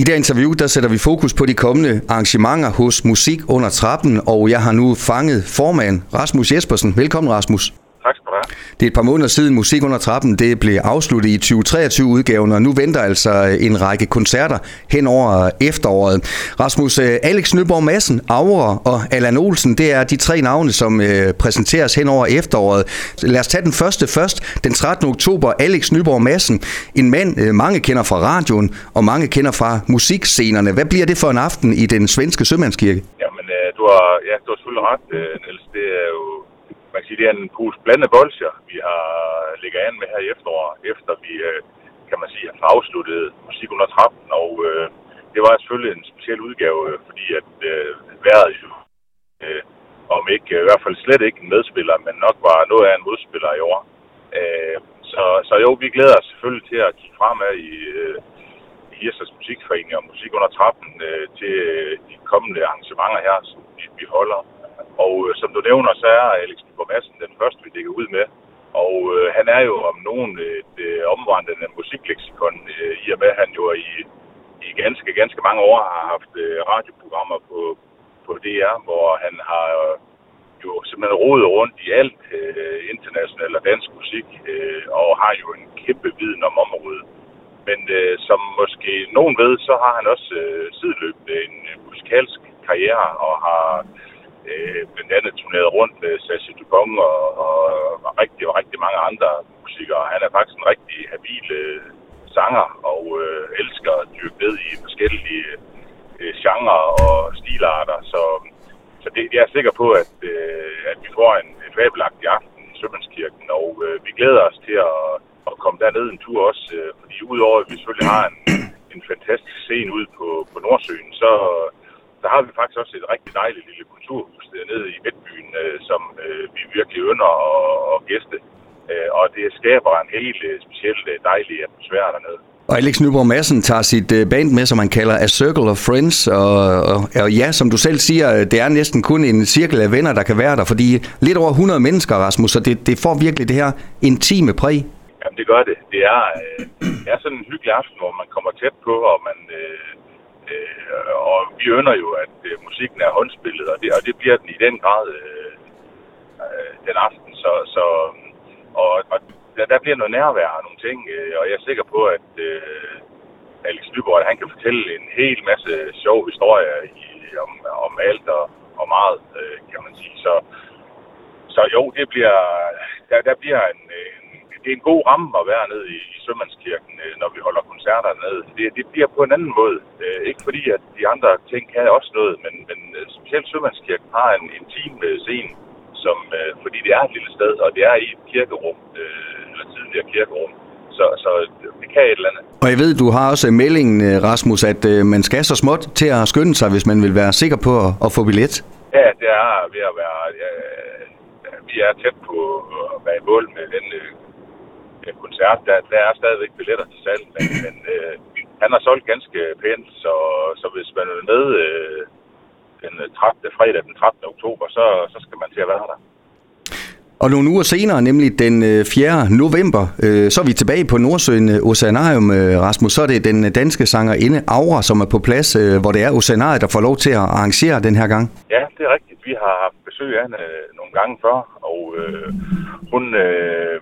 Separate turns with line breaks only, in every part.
I det interview, der sætter vi fokus på de kommende arrangementer hos Musik under trappen, og jeg har nu fanget formand Rasmus Jespersen. Velkommen, Rasmus.
Tak skal du have.
Det er et par måneder siden Musik under trappen det blev afsluttet i 2023-udgaven, og nu venter altså øh, en række koncerter hen over øh, efteråret. Rasmus, øh, Alex Nyborg Madsen, Aura og Allan Olsen, det er de tre navne, som præsenteres hen over efteråret. Lad os tage den første først. Den 13. oktober, Alex Nyborg Madsen, en mand, mange kender fra radioen, og mange kender fra musikscenerne. Hvad bliver det for en aften i den svenske sømandskirke?
Jamen, du har, ja, du har selvfølgelig ret, Niels. Det er jo man kan sige, det er en pose blandet bolcher, vi har ligget an med her i efterår, efter vi, øh, kan man sige, har afsluttet musik under trappen, og øh, det var selvfølgelig en speciel udgave, øh, fordi at øh, vejret jo, øh, om ikke, øh, i hvert fald slet ikke en medspiller, men nok var noget af en modspiller i år. Øh, så, så jo, vi glæder os selvfølgelig til at kigge fremad i, øh, i Hirsers Musikforening og Musik under trappen øh, til øh, de kommende arrangementer her, som vi, vi holder. Og øh, som du nævner, så er Alex Nyborg Madsen den første, vi ligger ud med. Og øh, han er jo om nogen et øh, omvandrende musikleksikon, øh, i og med at han jo i, i ganske, ganske mange år har haft øh, radioprogrammer på, på DR, hvor han har øh, jo simpelthen rodet rundt i alt øh, international og dansk musik, øh, og har jo en kæmpe viden om området. Men øh, som måske nogen ved, så har han også øh, sideløbende en musikalsk karriere, og har øh, Øh, blandt andet turneret rundt med Sassi Dupont og, og, og rigtig, og rigtig mange andre musikere. Han er faktisk en rigtig habil øh, sanger og øh, elsker at dyrke ned i forskellige øh, genrer og stilarter. Så, så det, jeg er sikker på, at, øh, at vi får en, en fabelagtig aften i Sømandskirken, og øh, vi glæder os til at, at komme derned en tur også, øh, fordi udover at vi selvfølgelig har en, en fantastisk scene ude på, på Nordsøen, så, så har vi faktisk også et rigtig dejligt lille kulturhus nede i Midtbyen, øh, som øh, vi virkelig ønsker at, at gæste. Øh, og det skaber en helt øh, speciel øh, dejlig atmosfære dernede.
Og Alex Nyborg Madsen tager sit øh, band med, som man kalder A Circle of Friends, og, og, og ja, som du selv siger, øh, det er næsten kun en cirkel af venner, der kan være der, fordi lidt over 100 mennesker, Rasmus, så det, det får virkelig det her intime præg.
Jamen, det gør det. Det er, øh, det er sådan en hyggelig aften, hvor man kommer tæt på, og man, øh, Øh, og vi ønder jo, at øh, musikken er håndspillet, og det, og det bliver den i den grad øh, øh, den aften. Så, så, og, og der, der bliver noget nærvær og nogle ting, øh, og jeg er sikker på, at øh, Alex Nyborg, han kan fortælle en hel masse sjov historier i, om, om alt og, og meget, øh, kan man sige. Så, så jo, det bliver, der, der bliver en, en det er en god ramme at være nede i, i Sømandskirken, øh, når vi holder koncerter nede. Det, det bliver på en anden måde. Øh, ikke fordi, at de andre ting kan også noget, men, men øh, specielt Sømandskirken har en intim scene, som, fordi det er et lille sted, og det er i et kirkerum, eller tidligere kirkerum. Så, så det kan et eller andet.
Og jeg ved, du har også meldingen, Rasmus, at man skal så småt til at skynde sig, hvis man vil være sikker på at, at få billet.
Ja, det er ved at være... Ja, vi er tæt på at være i mål med den en koncert, der, der er stadigvæk billetter til salg, men, men øh, han har solgt ganske pænt, så, så hvis man er med øh, den 13. fredag den 13. oktober, så, så skal man til at være der.
Og nogle uger senere, nemlig den 4. Øh, november, øh, så er vi tilbage på Nordsøen øh, Oceanarium, øh, Rasmus. Så er det den danske sangerinde Aura, som er på plads, øh, hvor det er Oceanariet, der får lov til at arrangere den her gang.
Ja, det er rigtigt. Vi har haft besøg af hende øh, nogle gange før, og øh, hun, øh,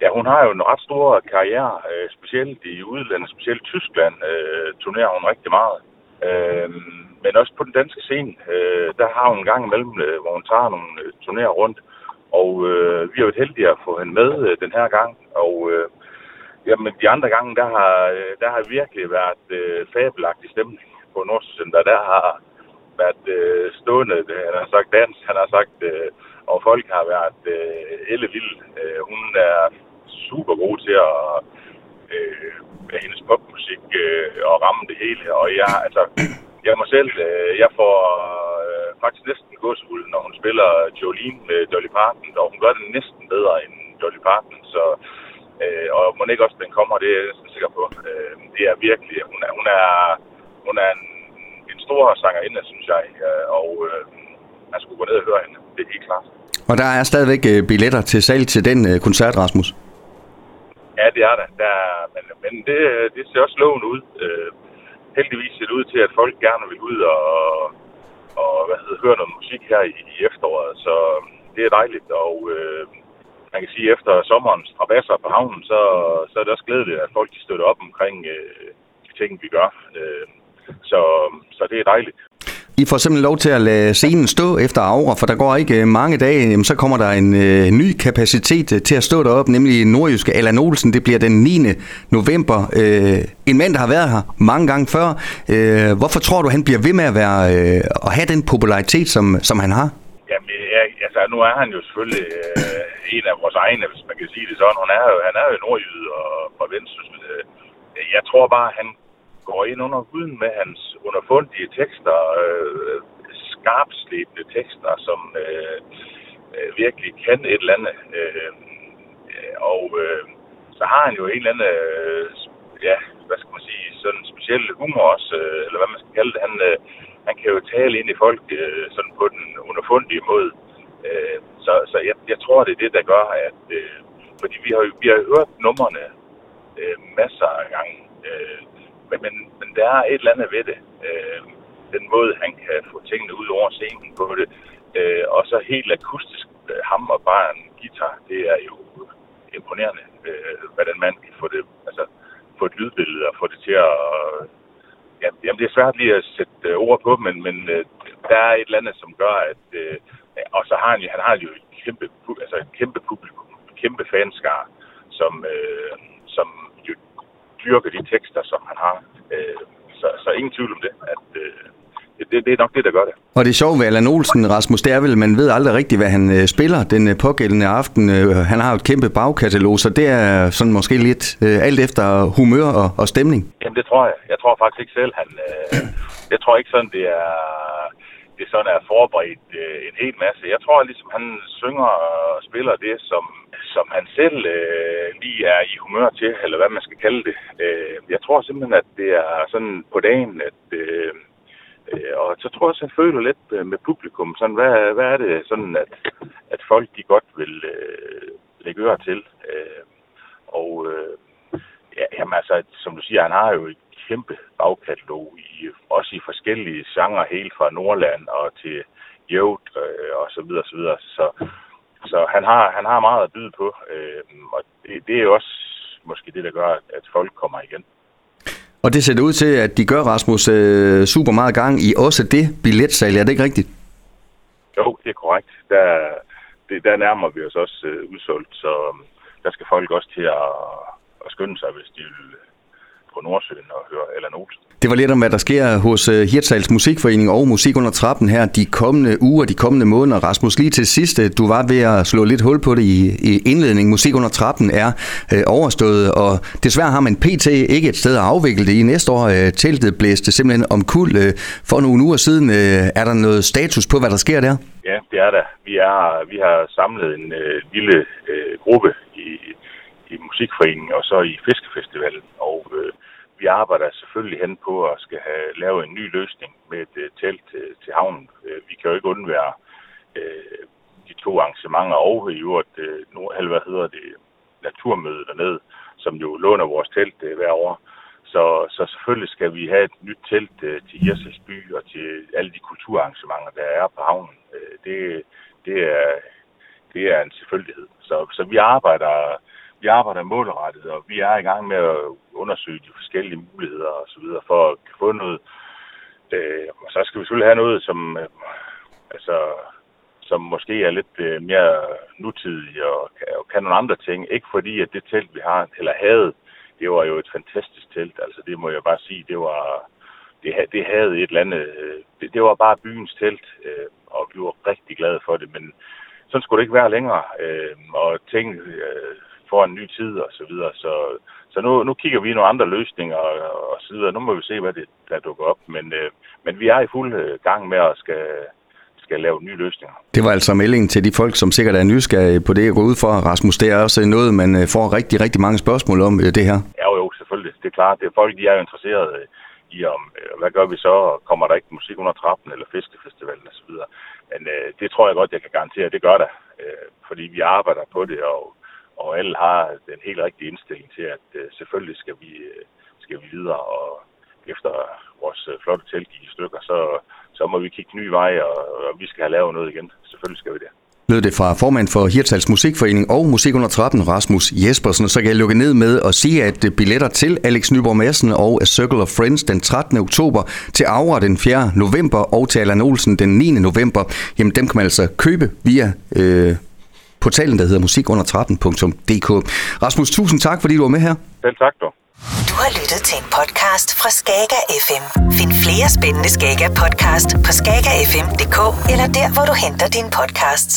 Ja, hun har jo en ret stor karriere, øh, specielt i udlandet, specielt Tyskland øh, turnerer hun rigtig meget. Øh, men også på den danske scene, øh, der har hun en gang imellem, øh, hvor hun tager nogle øh, turnerer rundt. Og øh, vi har været heldige at få hende med øh, den her gang. Og øh, jamen, de andre gange, der har, øh, der har virkelig været øh, fabelagtig stemning på Nordsjøcenter. Der har været øh, stående, øh, han har sagt dans, han har sagt, øh, og folk har været øh, ellevilde. Øh, hun er super god til at øh, med hendes popmusik øh, og ramme det hele. Og jeg, altså, jeg må selv, øh, jeg får øh, faktisk næsten gåsehud, når hun spiller Jolene med Dolly Parton, og hun gør det næsten bedre end Dolly Parton, så øh, og må ikke også den kommer, det er jeg næsten sikker på. Øh, det er virkelig, hun er, hun er, hun er en, en stor sangerinde, synes jeg, øh, og øh, man skulle gå ned og høre hende, det er helt klart.
Og der er stadigvæk øh, billetter til salg til den øh, koncert, Rasmus?
Ja, det er der. der men men det, det ser også lovende ud. Øh, heldigvis ser det ud til, at folk gerne vil ud og, og hvad hedder, høre noget musik her i, i efteråret. Så øhm, det er dejligt, og øh, man kan sige, at efter sommerens trabasser på havnen, så, så er det også glædeligt, at folk de støtter op omkring øh, de ting, vi gør. Øh, så, så det er dejligt.
I får simpelthen lov til at lade scenen stå efter Aura, for der går ikke øh, mange dage, så kommer der en øh, ny kapacitet øh, til at stå deroppe, nemlig nordjyske Allan Olsen. Det bliver den 9. november. Øh, en mand, der har været her mange gange før. Øh, hvorfor tror du, han bliver ved med at, være, øh, at have den popularitet, som, som han har?
Jamen, øh, ja, altså, nu er han jo selvfølgelig øh, en af vores egne, hvis man kan sige det sådan. Han er jo, han er jo nordjyde og fra Vendsyssel. Øh, jeg tror bare, han går ind under huden med hans underfundige tekster, øh, skarpslebende tekster, som øh, øh, virkelig kan et eller andet. Øh, og øh, så har han jo en eller anden, øh, ja, hvad skal man sige, sådan en speciel humor også, øh, eller hvad man skal kalde det. Han, øh, han kan jo tale ind i folk øh, sådan på den underfundige måde. Øh, så så jeg, jeg tror, det er det, der gør, at... Øh, fordi vi har, vi har hørt numrene øh, masser af gange. Øh, men, men, men der er et eller andet ved det. Øh, den måde, han kan få tingene ud over scenen på det. Øh, og så helt akustisk øh, ham og bare en guitar, det er jo imponerende, øh, hvordan man kan få det, altså få et lydbillede og få det til at... Ja, jamen, det er svært lige at sætte øh, ord på, men, men øh, der er et eller andet, som gør, at... Øh, og så har han jo, han har jo et kæmpe, altså et kæmpe publikum, et kæmpe fanskar, som, øh, som jo dyrker de tekster, som han har. Øh, så, så ingen tvivl om det, at øh, det, det er nok det, der gør det.
Og det er sjovt ved Allan Olsen, Rasmus, det er vel, man ved aldrig rigtigt, hvad han øh, spiller den øh, pågældende aften. Øh, han har jo et kæmpe bagkatalog, så det er sådan måske lidt øh, alt efter humør og, og stemning.
Jamen det tror jeg. Jeg tror faktisk ikke selv, han... Øh, jeg tror ikke sådan, det er det sådan er forberedt øh, en hel masse. Jeg tror ligesom, han synger og spiller det, som, som han selv øh, lige er i humør til, eller hvad man skal kalde det. Øh, jeg tror simpelthen, at det er sådan på dagen, at... Øh, Øh, og så tror jeg også, han føler lidt øh, med publikum. Sådan, hvad, hvad er det sådan, at, at folk de godt vil øh, lægge øre til? Øh, og øh, ja, jamen, altså, som du siger, han har jo et kæmpe bagkatalog, i, også i forskellige genrer, helt fra Nordland og til Jød øh, og så videre, så videre. Så, så han, har, han har meget at byde på, øh, og det, det er jo også måske det, der gør, at folk kommer igen.
Og det ser det ud til, at de gør, Rasmus, øh, super meget gang i også det billetsalg. Er det ikke rigtigt?
Jo, det er korrekt. Der, det, der nærmer vi os også øh, udsolgt, så um, der skal folk også til at, at skynde sig, hvis de vil på Nordsøen og høre Allan Olsen.
Det var lidt om, hvad der sker hos uh, Hirtshals Musikforening og Musik under trappen her de kommende uger, de kommende måneder. Rasmus, lige til sidst, øh, du var ved at slå lidt hul på det i, i indledningen. Musik under trappen er uh, overstået, og desværre har man pt. ikke et sted at afvikle det i. Næste år uh, teltet blæste simpelthen om kul. Uh, for nogle uger siden uh, er der noget status på, hvad der sker der?
Ja, det er der. Vi, er, vi har samlet en uh, lille uh, gruppe i, i Musikforeningen og så i Fiskefestivalen, og uh, vi arbejder selvfølgelig hen på at skal have lavet en ny løsning med et uh, telt til, til havnen. Uh, vi kan jo ikke undvære uh, de to arrangementer og i øvrigt, uh, eller hvad hedder det, naturmøde dernede, som jo låner vores telt uh, hver år. Så, så selvfølgelig skal vi have et nyt telt uh, til Hirsels by og til alle de kulturarrangementer, der er på havnen. Uh, det, det, er, det er en selvfølgelighed. Så, så vi arbejder vi arbejder målrettet, og vi er i gang med at undersøge de forskellige muligheder og så videre for at få noget. Øh, og så skal vi selvfølgelig have noget, som, øh, altså, som måske er lidt øh, mere nutidig og, og kan nogle andre ting. Ikke fordi, at det telt, vi har, eller havde, det var jo et fantastisk telt. Altså, det må jeg bare sige, det var... Det, det havde et eller andet... Øh, det, det var bare byens telt, øh, og vi var rigtig glade for det, men sådan skulle det ikke være længere. Øh, og ting... Øh, får en ny tid og så videre. Så, så nu, nu kigger vi i nogle andre løsninger og, og så videre. Nu må vi se, hvad det der dukker op. Men, øh, men vi er i fuld øh, gang med at skal, skal lave nye løsninger.
Det var altså meldingen til de folk, som sikkert er nysgerrige på det, jeg går ud for, Rasmus. Det er også noget, man øh, får rigtig, rigtig mange spørgsmål om øh, det her.
Ja, jo, selvfølgelig. Det er klart. Det er folk, de er jo interesserede i om, hvad gør vi så? Kommer der ikke musik under trappen eller fiskefestivalen osv.? Men øh, det tror jeg godt, jeg kan garantere, det gør der. Øh, fordi vi arbejder på det, og og alle har den helt rigtige indstilling til, at øh, selvfølgelig skal vi, øh, skal vi videre, og efter vores øh, flotte telt i stykker, så, så må vi kigge nye veje, og, og vi skal have lavet noget igen. Selvfølgelig skal vi det
lød det fra formand for Hirtals Musikforening og Musik under Trappen, Rasmus Jespersen. Så kan jeg lukke ned med at sige, at øh, billetter til Alex Nyborg Madsen og A Circle of Friends den 13. oktober, til Aura den 4. november og til Allan Olsen den 9. november, jamen dem kan man altså købe via øh, portalen, der hedder musikundertrappen.dk. Rasmus, tusind tak, fordi du var med her.
Selv tak, dog.
Du har lyttet til en podcast fra Skager FM. Find flere spændende Skager podcast på skagerfm.dk eller der, hvor du henter dine podcasts.